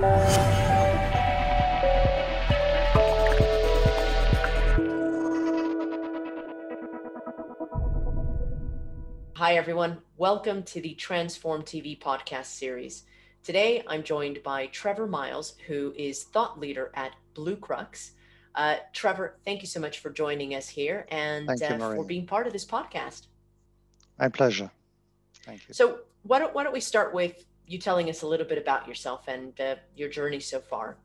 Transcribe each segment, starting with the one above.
Hi, everyone. Welcome to the Transform TV podcast series. Today, I'm joined by Trevor Miles, who is thought leader at Blue Crux. Uh, Trevor, thank you so much for joining us here and you, uh, for being part of this podcast. My pleasure. Thank you. So, why don't, why don't we start with you telling us a little bit about yourself and uh, your journey so far?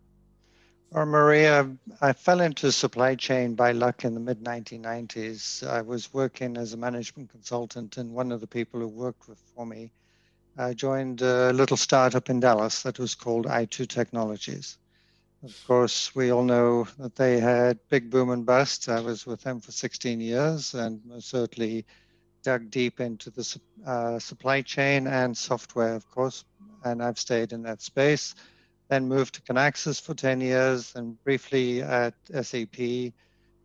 Well, Maria, I fell into supply chain by luck in the mid 1990s. I was working as a management consultant, and one of the people who worked for me uh, joined a little startup in Dallas that was called i2 Technologies. Of course, we all know that they had big boom and bust. I was with them for 16 years and most certainly dug deep into the uh, supply chain and software, of course. And I've stayed in that space. Then moved to Kinaxis for 10 years and briefly at SAP,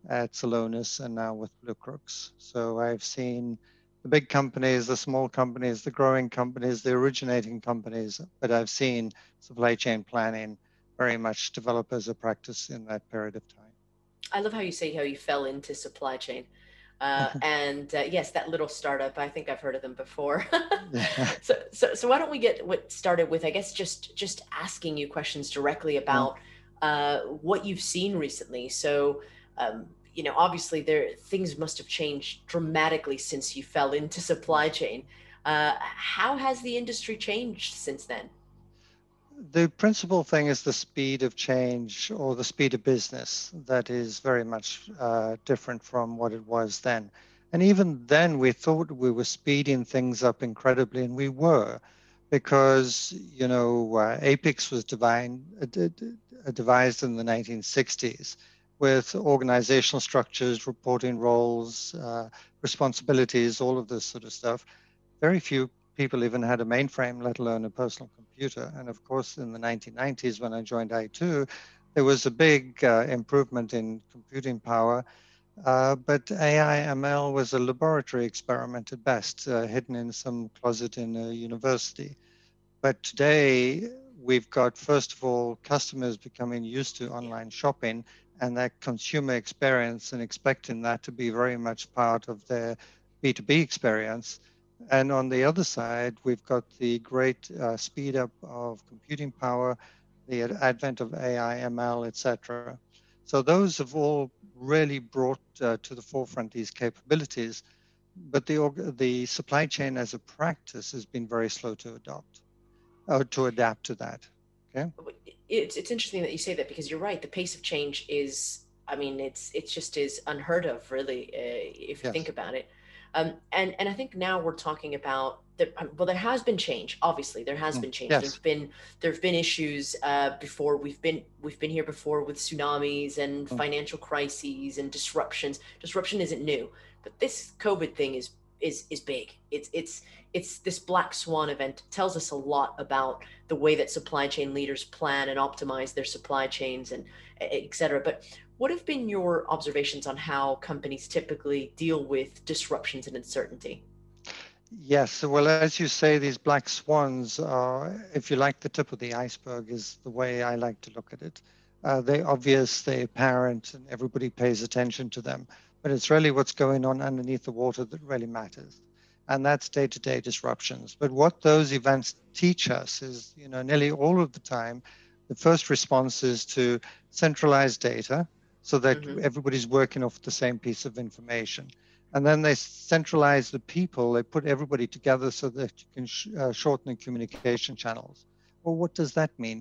at Celonis, and now with Blue Crux. So I've seen the big companies, the small companies, the growing companies, the originating companies, but I've seen supply chain planning very much develop as a practice in that period of time. I love how you say how you fell into supply chain. Uh, and uh, yes, that little startup, I think I've heard of them before. So, so, so why don't we get what started with, I guess, just, just asking you questions directly about uh, what you've seen recently. So, um, you know, obviously there, things must have changed dramatically since you fell into supply chain. Uh, how has the industry changed since then? The principal thing is the speed of change or the speed of business that is very much uh, different from what it was then. And even then, we thought we were speeding things up incredibly, and we were, because you know uh, APICS was divine, uh, uh, devised in the 1960s with organizational structures, reporting roles, uh, responsibilities, all of this sort of stuff. Very few people even had a mainframe, let alone a personal computer. And of course, in the 1990s, when I joined i2, there was a big uh, improvement in computing power. Uh, but AI ML was a laboratory experiment at best, uh, hidden in some closet in a university. But today, we've got, first of all, customers becoming used to online shopping and that consumer experience and expecting that to be very much part of their B2B experience. And on the other side, we've got the great uh, speed up of computing power, the advent of AI, ML, etc. So those have all really brought uh, to the forefront these capabilities. But the the supply chain as a practice has been very slow to adopt, or to adapt to that. Okay. It's it's interesting that you say that because you're right. The pace of change is, I mean, it's it's just is unheard of, really, uh, if you Yes. think about it. Um, and and I think now we're talking about that. Well, there has been change. Obviously, there has Mm, been change. yes. There's been there've been issues uh, before. We've been we've been here before with tsunamis and Mm. financial crises and disruptions. Disruption isn't new, but this COVID thing is is is big. It's it's it's this black swan event tells us a lot about the way that supply chain leaders plan and optimize their supply chains and et cetera. But what have been your observations on how companies typically deal with disruptions and uncertainty? Yes, well, as you say, these black swans are, if you like, the tip of the iceberg, is the way I like to look at it. Uh, they're obvious, they're apparent, and everybody pays attention to them. But it's really what's going on underneath the water that really matters. And that's day to day disruptions. But what those events teach us is, you know, nearly all of the time, the first response is to centralize data so that Mhm. everybody's working off the same piece of information. And then they centralize the people. They put everybody together so that you can sh- uh, shorten the communication channels. Well what does that mean?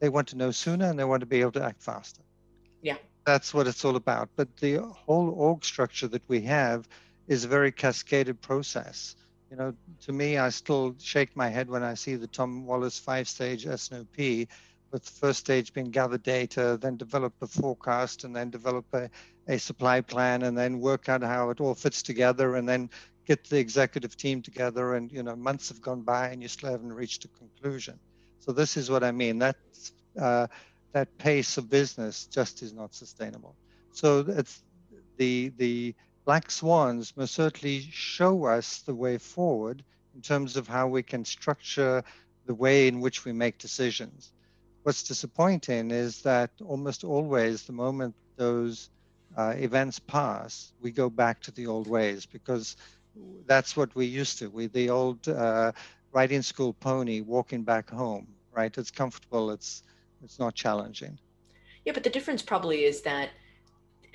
They want to know sooner and they want to be able to act faster. Yeah. that's what it's all about. But the whole org structure that we have is a very cascaded process. You know to me i still shake my head when i see the tom wallace five stage snop with the first stage being gather data, then develop a forecast, and then develop a, a supply plan, and then work out how it all fits together, and then get the executive team together. And you know, months have gone by, and you still haven't reached a conclusion. So this is what I mean. That uh, that pace of business just is not sustainable. So it's the the black swans must certainly show us the way forward in terms of how we can structure the way in which we make decisions what's disappointing is that almost always the moment those uh, events pass, we go back to the old ways because that's what we used to. We the old uh, riding school pony walking back home, right? It's comfortable. It's it's not challenging. Yeah, but the difference probably is that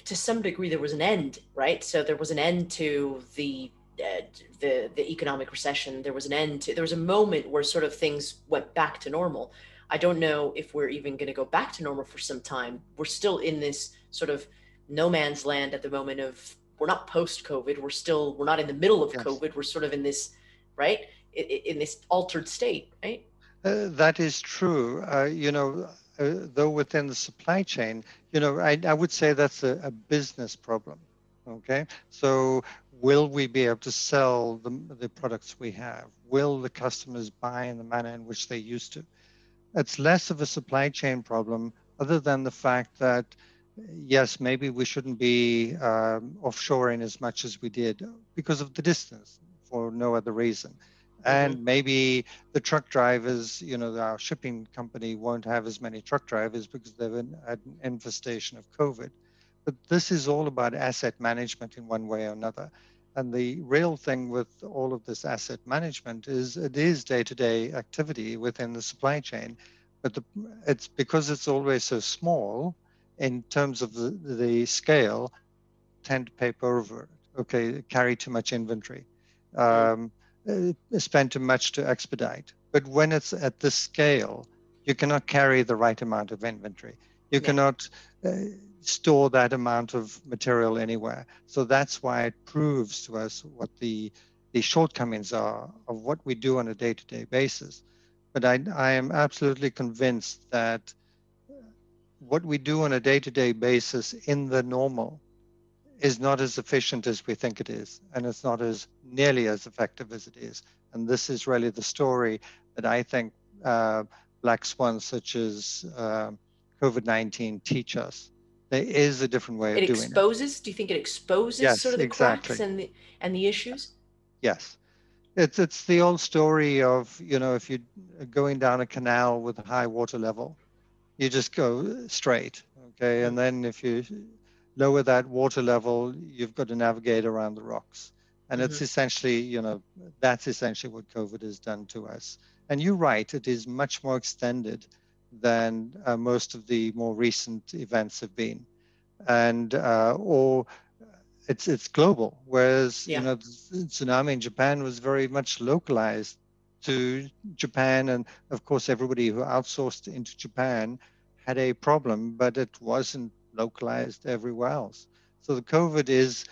to some degree there was an end, right? So there was an end to the uh, the the economic recession. There was an end to there was a moment where sort of things went back to normal. I don't know if we're even going to go back to normal for some time. We're still in this sort of no man's land at the moment of we're not post COVID. We're still we're not in the middle of yes. COVID. We're sort of in this right in, in this altered state, right? Uh, that is true. Uh, you know, uh, though within the supply chain, you know, I, I would say that's a, a, business problem. Okay, so will we be able to sell the, the products we have? Will the customers buy in the manner in which they used to? It's less of a supply chain problem, other than the fact that yes, maybe we shouldn't be um, offshoring as much as we did because of the distance, for no other reason. And mm-hmm. maybe the truck drivers you know our shipping company won't have as many truck drivers because they've had an infestation of covid. But this is all about asset management in one way or another and the real thing with all of this asset management is it is day-to-day activity within the supply chain but the, it's because it's always so small in terms of the, the scale tend to paper over it okay carry too much inventory um, uh, spend too much to expedite. But when it's at this scale, you cannot carry the right amount of inventory. You yeah. cannot uh, store that amount of material anywhere. So that's why it proves to us what the the shortcomings are of what we do on a day-to-day basis. But I, I am absolutely convinced that what we do on a day-to-day basis in the normal is not as efficient as we think it is, and it's not as nearly as effective as it is. And this is really the story that I think uh, black swans such as uh, COVID 19 teach us. There is a different way it of doing exposes, it. Do you think it exposes yes, sort of the exactly. cracks and the, and the issues? Yes. It's, it's the old story of, you know, if you're going down a canal with a high water level, you just go straight. Okay. And then if you lower that water level, you've got to navigate around the rocks. And mm-hmm. it's essentially, you know, that's essentially what COVID has done to us. And you're right, it is much more extended than uh, most of the more recent events have been. And, uh, or it's, it's global, whereas, yeah. you know, the tsunami in Japan was very much localized to Japan. And of course, everybody who outsourced into Japan had a problem, but it wasn't localized everywhere else. So the COVID is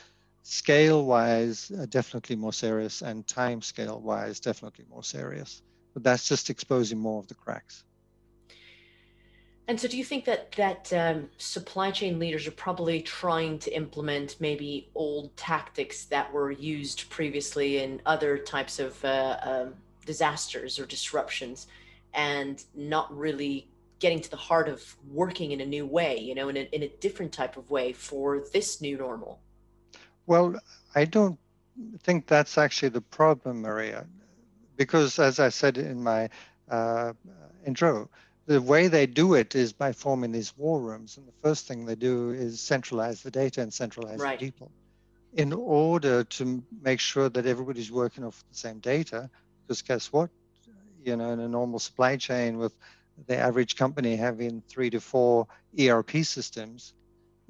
scale wise uh, definitely more serious and time scale wise definitely more serious. But that's just exposing more of the cracks. And so, do you think that that um, supply chain leaders are probably trying to implement maybe old tactics that were used previously in other types of uh, um, disasters or disruptions, and not really getting to the heart of working in a new way, you know, in a, in a different type of way for this new normal? Well, I don't think that's actually the problem, Maria, because as I said in my uh, intro, the way they do it is by forming these war rooms. And the first thing they do is centralize the data and centralize right. the people in order to make sure that everybody's working off the same data. Because guess what? You know, in a normal supply chain with the average company having three to four ERP systems,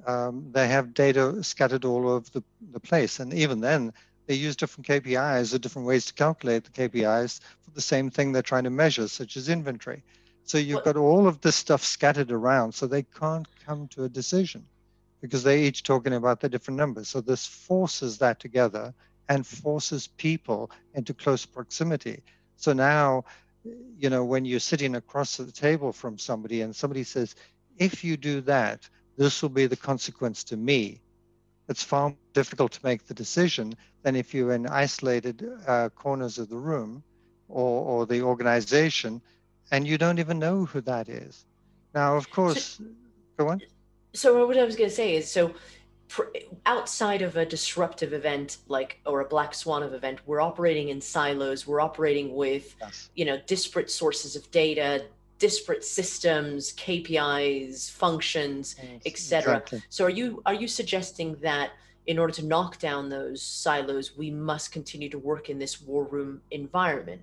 um, they have data scattered all over the, the place. And even then, they use different KPIs or different ways to calculate the KPIs for the same thing they're trying to measure, such as inventory. So you've got all of this stuff scattered around, so they can't come to a decision because they're each talking about the different numbers. So this forces that together and forces people into close proximity. So now you know, when you're sitting across the table from somebody and somebody says, if you do that, this will be the consequence to me. It's far more difficult to make the decision than if you're in isolated uh, corners of the room or, or the organization and you don't even know who that is. Now, of course, so, go on. So, what I was going to say is so outside of a disruptive event like or a black swan of event we're operating in silos we're operating with yes. you know disparate sources of data disparate systems, KPIs, functions, yes, etc. Exactly. So are you are you suggesting that in order to knock down those silos, we must continue to work in this war room environment?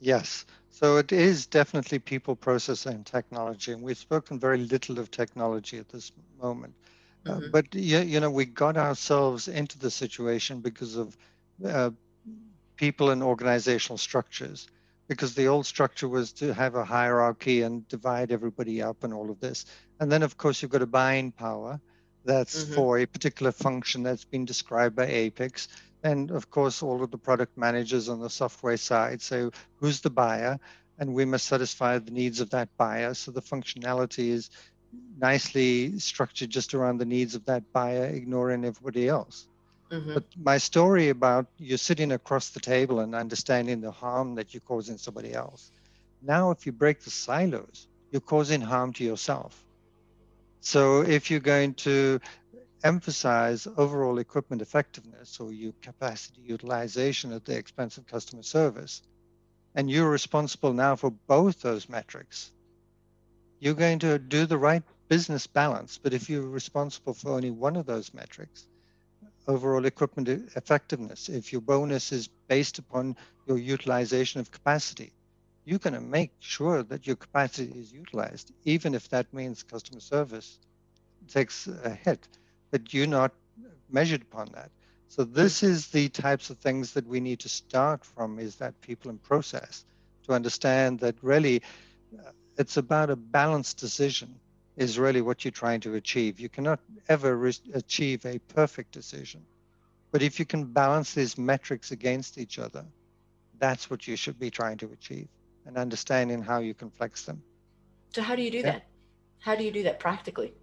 Yes. So it is definitely people, process, and technology, and we've spoken very little of technology at this moment. Uh, mm-hmm. Uh, but you, you know, we got ourselves into the situation because of uh, people and organizational structures because the old structure was to have a hierarchy and divide everybody up and all of this. And then, of course, you've got a buying power that's mm-hmm. for a particular function that's been described by APICS. And of course, all of the product managers on the software side. So, who's the buyer? And we must satisfy the needs of that buyer. So, the functionality is nicely structured just around the needs of that buyer, ignoring everybody else. Mm-hmm. But my story about you sitting across the table and understanding the harm that you're causing somebody else. Now, if you break the silos, you're causing harm to yourself. So if you're going to emphasize overall equipment effectiveness or your capacity utilization at the expense of customer service, and you're responsible now for both those metrics, you're going to do the right business balance. But if you're responsible for only one of those metrics, overall equipment effectiveness, if your bonus is based upon your utilization of capacity, you're going to make sure that your capacity is utilized, even if that means customer service takes a hit, but you're not measured upon that. So this is the types of things that we need to start from is that people in process to understand that really uh, it's about a balanced decision is really what you're trying to achieve. You cannot ever re- achieve a perfect decision. But if you can balance these metrics against each other, that's what you should be trying to achieve and understanding how you can flex them. So, how do you do yeah. that? How do you do that practically?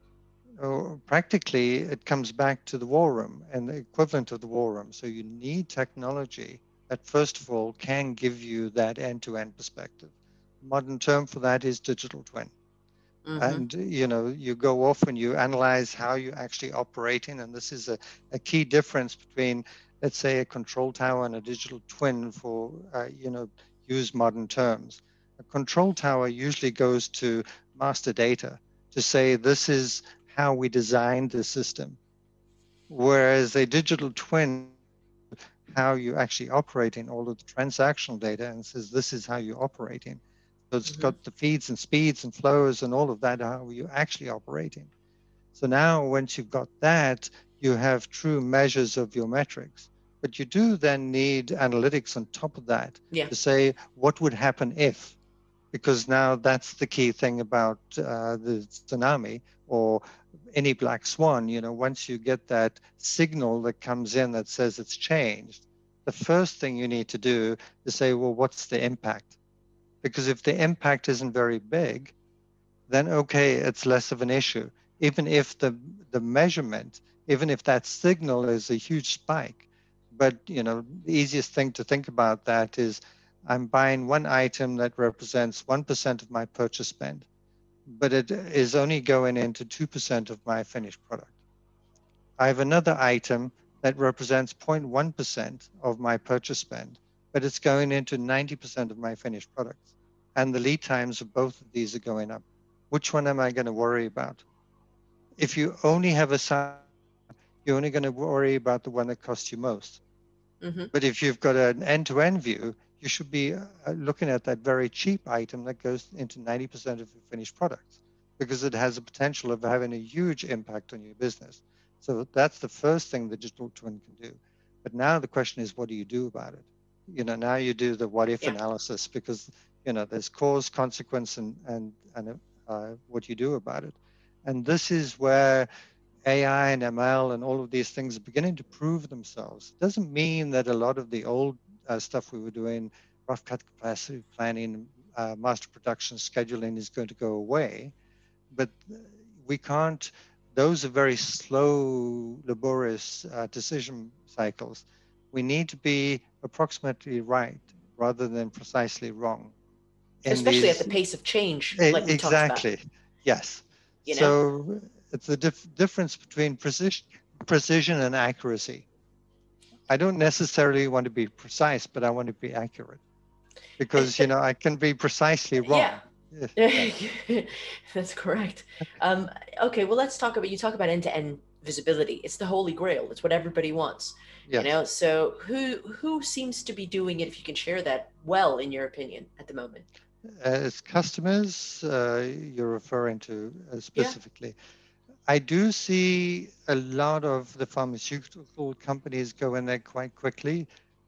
Oh, practically, it comes back to the war room and the equivalent of the war room. So, you need technology that, first of all, can give you that end to end perspective. Modern term for that is digital twin. Mm-hmm. And you know, you go off and you analyze how you're actually operating, and this is a, a key difference between, let's say, a control tower and a digital twin for uh, you know use modern terms. A control tower usually goes to master data to say this is how we designed the system, whereas a digital twin how you actually operating all of the transactional data and says this is how you're operating so it's mm-hmm. got the feeds and speeds and flows and all of that, how you're actually operating. So now, once you've got that, you have true measures of your metrics. But you do then need analytics on top of that yeah. to say what would happen if, because now that's the key thing about uh, the tsunami or any black swan. You know, once you get that signal that comes in that says it's changed, the first thing you need to do is say, well, what's the impact? Because if the impact isn't very big, then okay, it's less of an issue. Even if the, the measurement, even if that signal is a huge spike, but you know, the easiest thing to think about that is I'm buying one item that represents 1% of my purchase spend, but it is only going into 2% of my finished product. I have another item that represents 0.1% of my purchase spend, but it's going into 90% of my finished products. And the lead times of both of these are going up. Which one am I going to worry about? If you only have a side, you're only going to worry about the one that costs you most. Mm-hmm. But if you've got an end to end view, you should be uh, looking at that very cheap item that goes into 90% of your finished products because it has a potential of having a huge impact on your business. So that's the first thing the digital twin can do. But now the question is, what do you do about it? you know now you do the what if yeah. analysis because you know there's cause consequence and and and uh, what you do about it and this is where ai and ml and all of these things are beginning to prove themselves it doesn't mean that a lot of the old uh, stuff we were doing rough cut capacity planning uh, master production scheduling is going to go away but we can't those are very slow laborious uh, decision cycles we need to be approximately right rather than precisely wrong. Especially these, at the pace of change, like exactly. Yes. You know? So it's the dif- difference between precision, precision and accuracy. I don't necessarily want to be precise, but I want to be accurate because you know I can be precisely wrong. Yeah, That's correct. Um, okay, well, let's talk about you talk about end to end visibility. It's the holy grail. It's what everybody wants. Yes. You know, so who who seems to be doing it? If you can share that well, in your opinion, at the moment. As customers, uh, you're referring to uh, specifically. Yeah. I do see a lot of the pharmaceutical companies go in there quite quickly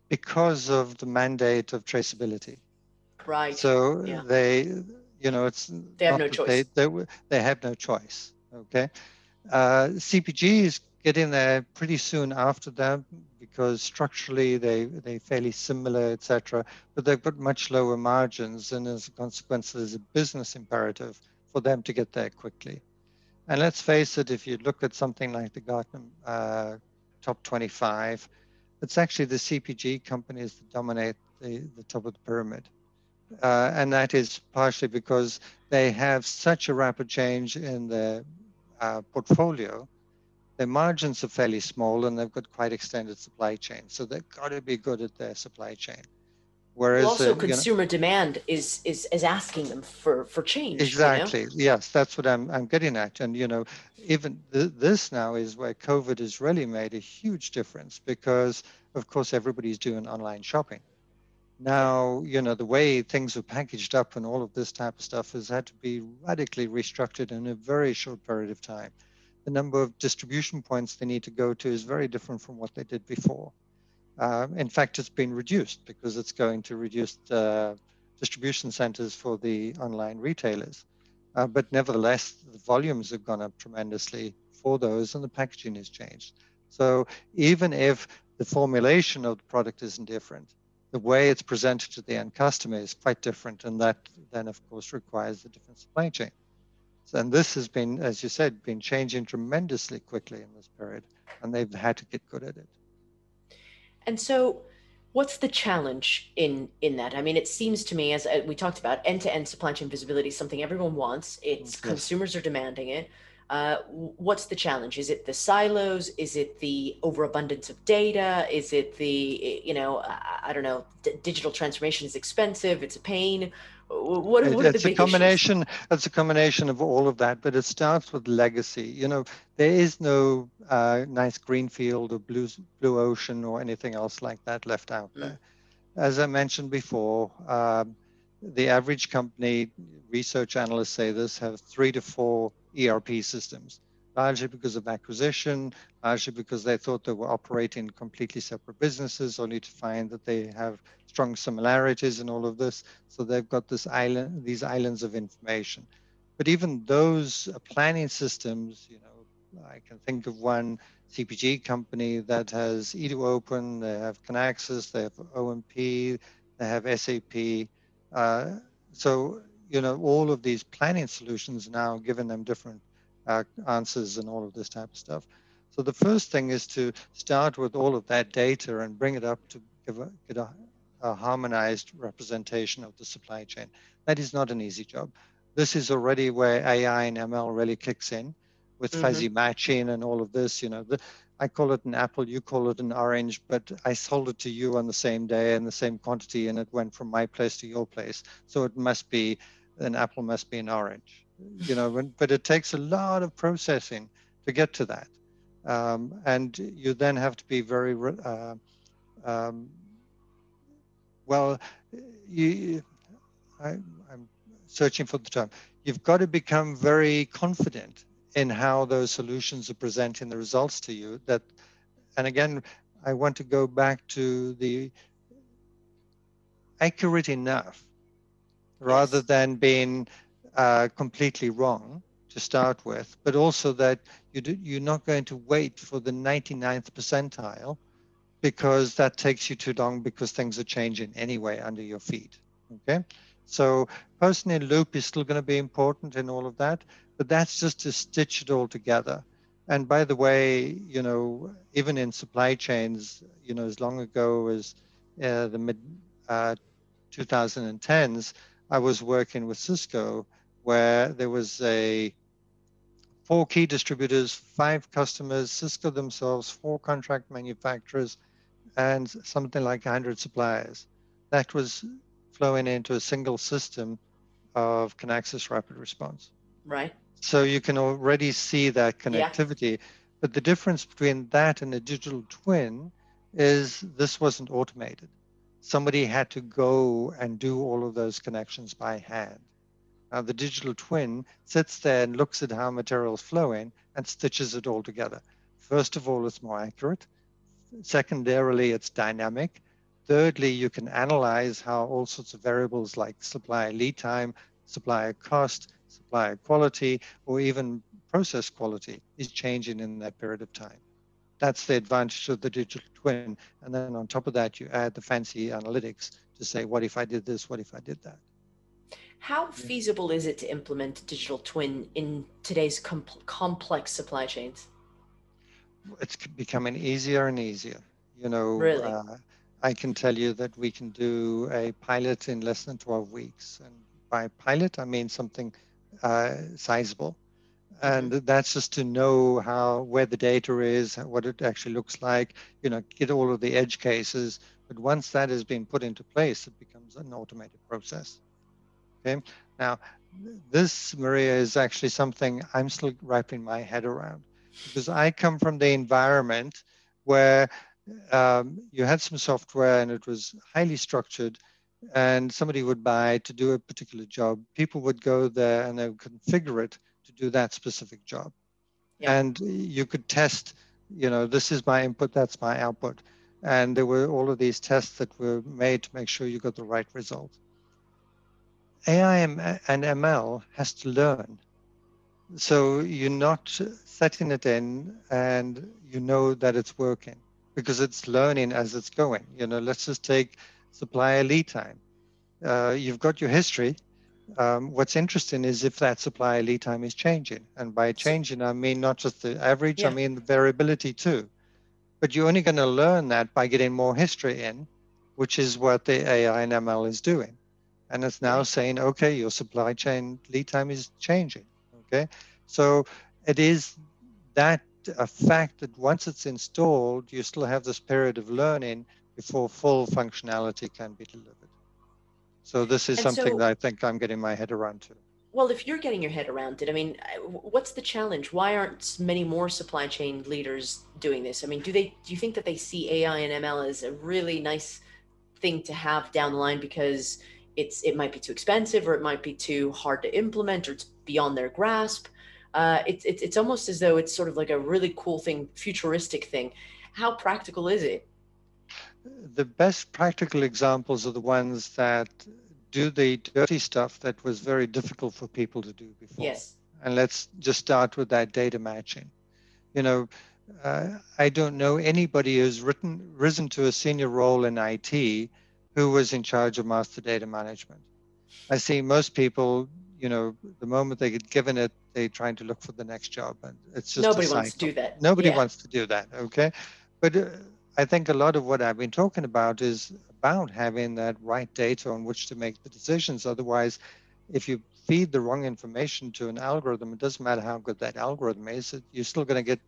because of the mandate of traceability. Right. So yeah. they, you know, it's they have no choice. They, they, they have no choice. Okay. Uh, CPGs get in there pretty soon after that because structurally they they fairly similar, etc. But they've got much lower margins, and as a consequence, there's a business imperative for them to get there quickly. And let's face it, if you look at something like the Gartner uh, top 25, it's actually the CPG companies that dominate the, the top of the pyramid. Uh, and that is partially because they have such a rapid change in their uh, portfolio, their margins are fairly small and they've got quite extended supply chain. So they've got to be good at their supply chain. Whereas well, also uh, consumer know, demand is is is asking them for for change. Exactly. You know? Yes, that's what I'm I'm getting at. And you know, even th- this now is where COVID has really made a huge difference because, of course, everybody's doing online shopping. Now, you know, the way things are packaged up and all of this type of stuff has had to be radically restructured in a very short period of time. The number of distribution points they need to go to is very different from what they did before. Uh, in fact, it's been reduced because it's going to reduce uh, distribution centers for the online retailers. Uh, but nevertheless, the volumes have gone up tremendously for those and the packaging has changed. So even if the formulation of the product isn't different, the way it's presented to the end customer is quite different, and that then, of course, requires a different supply chain. So, and this has been, as you said, been changing tremendously quickly in this period, and they've had to get good at it. And so, what's the challenge in in that? I mean, it seems to me, as uh, we talked about, end-to-end supply chain visibility is something everyone wants. It's consumers are demanding it. Uh, what's the challenge? Is it the silos? Is it the overabundance of data? Is it the, you know, I, I don't know, d- digital transformation is expensive, it's a pain. What, what it's a combination. Issues? It's a combination of all of that, but it starts with legacy. You know, there is no uh, nice green field or blue blue ocean or anything else like that left out mm. there. As I mentioned before, um, the average company, research analysts say this, have three to four ERP systems, largely because of acquisition, largely because they thought they were operating completely separate businesses, only to find that they have strong similarities in all of this. So they've got this island, these islands of information. But even those planning systems, you know, I can think of one CPG company that has E2Open, they have Kinaxis, they have OMP, they have SAP. Uh, so you know, all of these planning solutions now giving them different uh, answers and all of this type of stuff. So the first thing is to start with all of that data and bring it up to give a, get a, a harmonized representation of the supply chain. That is not an easy job. This is already where AI and ML really kicks in with mm-hmm. fuzzy matching and all of this. You know, the, I call it an apple, you call it an orange, but I sold it to you on the same day and the same quantity, and it went from my place to your place. So it must be an apple must be an orange. You know, but it takes a lot of processing to get to that, um, and you then have to be very uh, um, well. You, I, I'm searching for the term. You've got to become very confident in how those solutions are presenting the results to you. That, and again, I want to go back to the accurate enough rather yes. than being uh, completely wrong to start with, but also that you do, you're not going to wait for the 99th percentile because that takes you too long because things are changing anyway under your feet. Okay, so person in loop is still going to be important in all of that, but that's just to stitch it all together. And by the way, you know, even in supply chains, you know, as long ago as uh, the mid uh, 2010s, I was working with Cisco where there was a four key distributors, five customers, Cisco themselves, four contract manufacturers, and something like 100 suppliers. That was flowing into a single system of Kinaxis Rapid Response. Right. So you can already see that connectivity. Yeah. But the difference between that and a digital twin is this wasn't automated. Somebody had to go and do all of those connections by hand. Now, the digital twin sits there and looks at how materials flow in and stitches it all together. First of all, it's more accurate. Secondarily, it's dynamic. Thirdly, you can analyze how all sorts of variables like supplier lead time, supplier cost, supplier quality, or even process quality is changing in that period of time. That's the advantage of the digital twin. And then on top of that, you add the fancy analytics to say, what if I did this? What if I did that? How feasible is it to implement digital twin in today's com- complex supply chains? It's becoming easier and easier. You know, really? Uh, I can tell you that we can do a pilot in less than 12 weeks. And by pilot, I mean something uh, sizable. And mm-hmm. that's just to know how where the data is, what it actually looks like, you know, get all of the edge cases. But once that has been put into place, it becomes an automated process. Okay. Now, this, Maria, is actually something I'm still wrapping my head around because I come from the environment where um, you had some software and it was highly structured and somebody would buy to do a particular job. People would go there and they would configure it to do that specific job. Yeah. And you could test, you know, this is my input, that's my output. And there were all of these tests that were made to make sure you got the right result. AI and ML has to learn. So you're not setting it in and you know that it's working because it's learning as it's going. You know, let's just take supplier lead time. Uh, you've got your history. Um, what's interesting is if that supplier lead time is changing. And by changing, I mean not just the average, yeah. I mean the variability too. But you're only going to learn that by getting more history in, which is what the AI and ML is doing and it's now saying, okay, your supply chain lead time is changing. Okay, so it is that a fact that once it's installed, you still have this period of learning before full functionality can be delivered. So this is and something so, that I think I'm getting my head around to. Well, if you're getting your head around it, I mean, what's the challenge? Why aren't many more supply chain leaders doing this? I mean, do they do you think that they see AI and ML as a really nice thing to have down the line because it's it might be too expensive or it might be too hard to implement or it's beyond their grasp. Uh, it's it's it's almost as though it's sort of like a really cool thing, futuristic thing. How practical is it? The best practical examples are the ones that do the dirty stuff that was very difficult for people to do before. Yes. And let's just start with that data matching. You know, uh, I don't know anybody who's written risen to a senior role in IT who was in charge of master data management. I see most people, you know, the moment they get given it, they're trying to look for the next job, and it's just nobody wants to do that. Nobody yeah. wants to do that. Okay, but uh, I think a lot of what I've been talking about is about having that right data on which to make the decisions. Otherwise, if you feed the wrong information to an algorithm, it doesn't matter how good that algorithm is, you're still going to get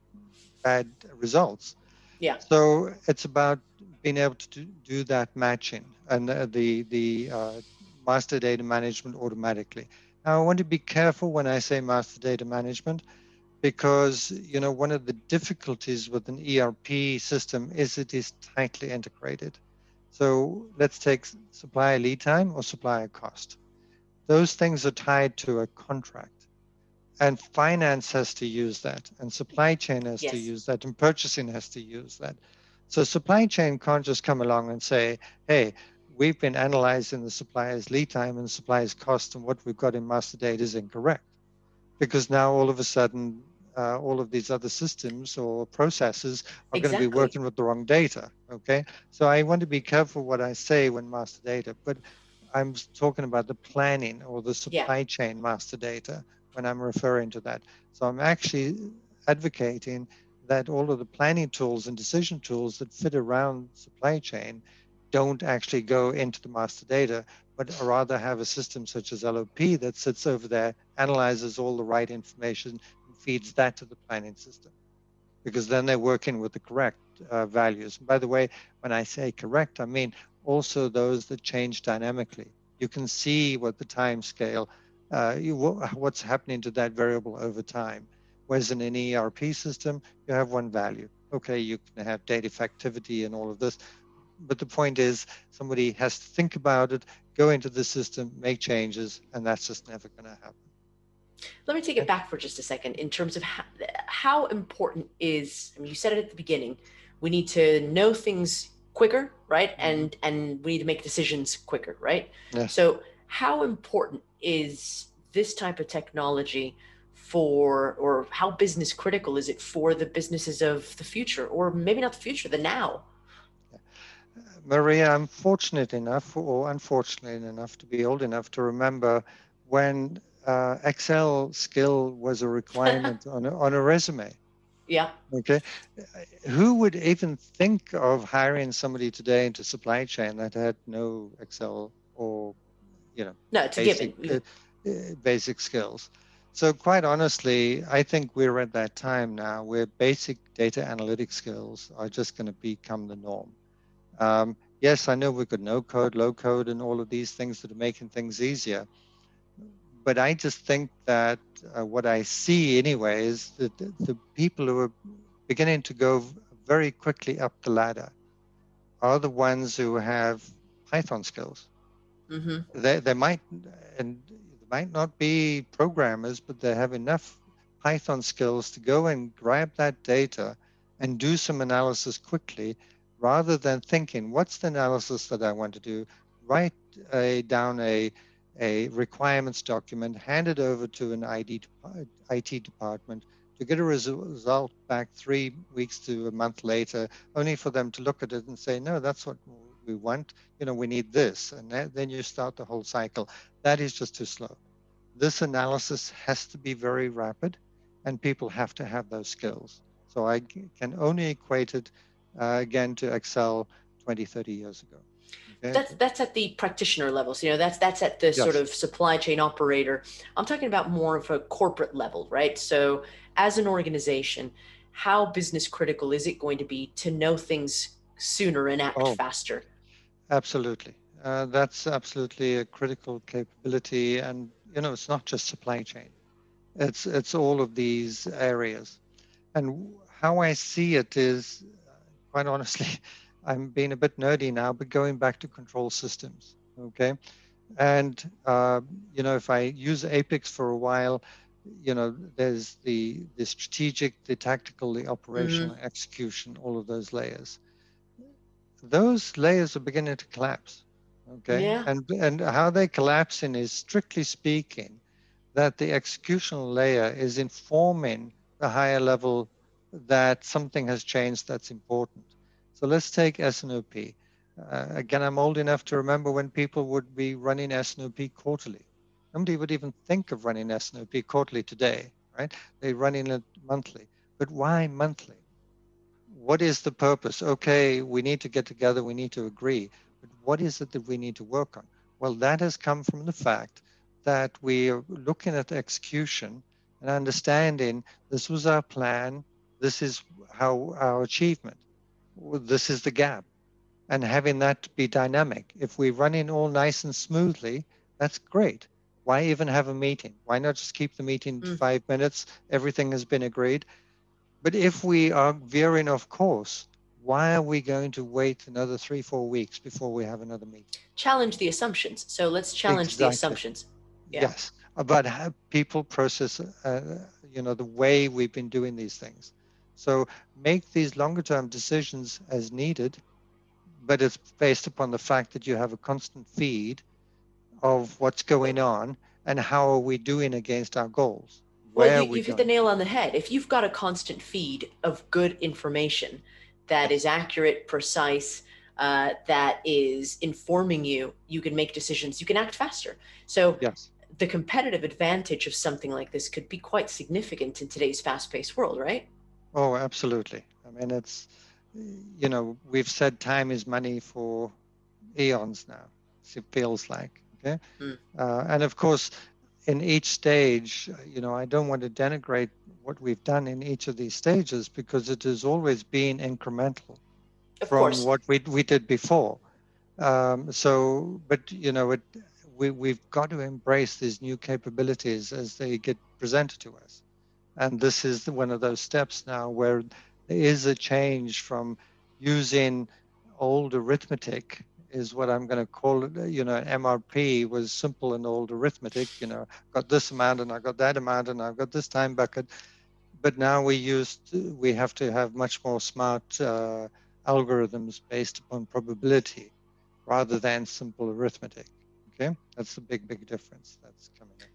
bad results. Yeah. So it's about being able to do that matching and the the uh, master data management automatically. Now, I want to be careful when I say master data management because you know one of the difficulties with an ERP system is it is tightly integrated. So let's take supplier lead time or supplier cost. Those things are tied to a contract. And finance has to use that, and supply chain has yes. to use that, and purchasing has to use that. So supply chain can't just come along and say, hey, we've been analyzing the supplier's lead time and supplier's cost and what we've got in master data is incorrect. Because now all of a sudden, uh, all of these other systems or processes are exactly. going to be working with the wrong data. Okay. So I want to be careful what I say when master data, but I'm talking about the planning or the supply yeah. chain master data when I'm referring to that. So I'm actually advocating that all of the planning tools and decision tools that fit around supply chain don't actually go into the master data, but rather have a system such as LOP that sits over there, analyzes all the right information, and feeds that to the planning system. Because then they're working with the correct uh, values. And by the way, when I say correct, I mean also those that change dynamically. You can see what the time scale, uh, you, what's happening to that variable over time. Whereas in an ERP system, you have one value. Okay, you can have data effectivity and all of this, but the point is somebody has to think about it, go into the system, make changes, and that's just never going to happen. Let me take it back for just a second in terms of how, how important is, I mean, you said it at the beginning, we need to know things quicker, right? Mm-hmm. And and we need to make decisions quicker, right? Yeah. So how important is this type of technology for or how business critical is it for the businesses of the future or maybe not the future, the now? Maria, I'm fortunate enough or unfortunate enough to be old enough to remember when uh, Excel skill was a requirement on, a, on a resume. Yeah. Okay. Who would even think of hiring somebody today into supply chain that had no Excel or, you know, no, it's basic, given. Uh, uh, basic skills. So quite honestly, I think we're at that time now where basic data analytic skills are just going to become the norm. Um, yes, I know we've got no code, low code, and all of these things that are making things easier but I just think that uh, what I see anyway is that the, the, people who are beginning to go very quickly up the ladder are the ones who have Python skills. Mm-hmm. They, they might and might not be programmers, but they have enough Python skills to go and grab that data and do some analysis quickly, rather than thinking, "What's the analysis that I want to do?" Write a, down a a requirements document, hand it over to an ID, IT department to get a result back three weeks to a month later, only for them to look at it and say, no, that's what we want. You know, we need this. And then you start the whole cycle. That is just too slow. This analysis has to be very rapid, and people have to have those skills. So I can only equate it uh, again to Excel 20, 30 years ago. That's that's at the practitioner levels. You know, that's that's at the yes. sort of supply chain operator. I'm talking about more of a corporate level, right? So, as an organization, how business critical is it going to be to know things sooner and act oh, faster? Absolutely, uh, that's absolutely a critical capability, and you know, it's not just supply chain; it's it's all of these areas. And how I see it is, quite honestly. I'm being a bit nerdy now, but going back to control systems, okay? And, uh, you know, if I use APICS for a while, you know, there's the, the strategic, the tactical, the operational mm-hmm. execution, all of those layers. Those layers are beginning to collapse, okay? Yeah. And, and how they collapsing is strictly speaking that the executional layer is informing the higher level that something has changed that's important so let's take S&OP. Uh, again, I'm old enough to remember when people would be running S&OP quarterly. Nobody would even think of running S&OP quarterly today, right? They're running it monthly. But why monthly? What is the purpose? Okay, we need to get together, we need to agree. But what is it that we need to work on? Well, that has come from the fact that we are looking at execution and understanding this was our plan, this is how our achievement this is the gap and having that be dynamic. If we run in all nice and smoothly, that's great. Why even have a meeting? Why not just keep the meeting mm. five minutes? Everything has been agreed. But if we are veering off course, why are we going to wait another three, four weeks before we have another meeting? Challenge the assumptions. So let's challenge exactly. the assumptions. Yeah. Yes, about how people process, uh, you know, the way we've been doing these things. So make these longer term decisions as needed, but it's based upon the fact that you have a constant feed of what's going on and how are we doing against our goals. Well, you, have hit the nail on the head. If you've got a constant feed of good information that is accurate, precise, uh, that is informing you, you can make decisions, you can act faster. So yes. the competitive advantage of something like this could be quite significant in today's fast paced world, right? Oh, absolutely. I mean, it's, you know, we've said time is money for eons now. It feels like. Okay. Mm. Uh, and of course, in each stage, you know, I don't want to denigrate what we've done in each of these stages because it has always been incremental of from course. what we, we did before. Um, so, but, you know, it, we, we've got to embrace these new capabilities as they get presented to us. And this is one of those steps now where there is a change from using old arithmetic is what I'm going to call it. You know, MRP was simple and old arithmetic. You know, got this amount and I got that amount and I've got this time bucket. But now we used we have to have much more smart uh, algorithms based upon probability rather than simple arithmetic. Okay, that's the big, big difference that's coming in.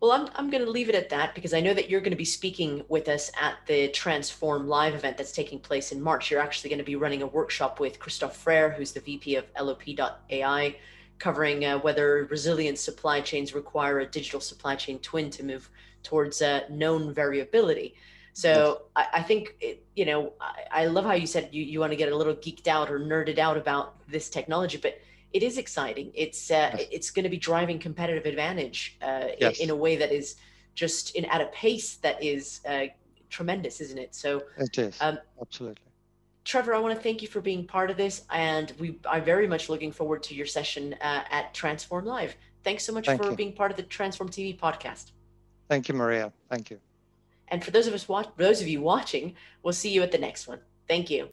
Well, I'm, I'm going to leave it at that because I know that you're going to be speaking with us at the Transform Live event that's taking place in March. You're actually going to be running a workshop with Christophe Frere, who's the VP of LOP.ai, covering uh, whether resilient supply chains require a digital supply chain twin to move towards uh, known variability. So yes. I, I, think, it, you know, I, I love how you said you, you want to get a little geeked out or nerded out about this technology, but it is exciting. It's uh, yes. it's going to be driving competitive advantage uh, yes. in, in, a way that is just in at a pace that is uh, tremendous, isn't it? So it is um, absolutely. Trevor, I want to thank you for being part of this, and we are very much looking forward to your session uh, at Transform Live. Thanks so much thank for you. being part of the Transform TV podcast. Thank you, Maria. Thank you. And for those of us watch, those of you watching, we'll see you at the next one. Thank you.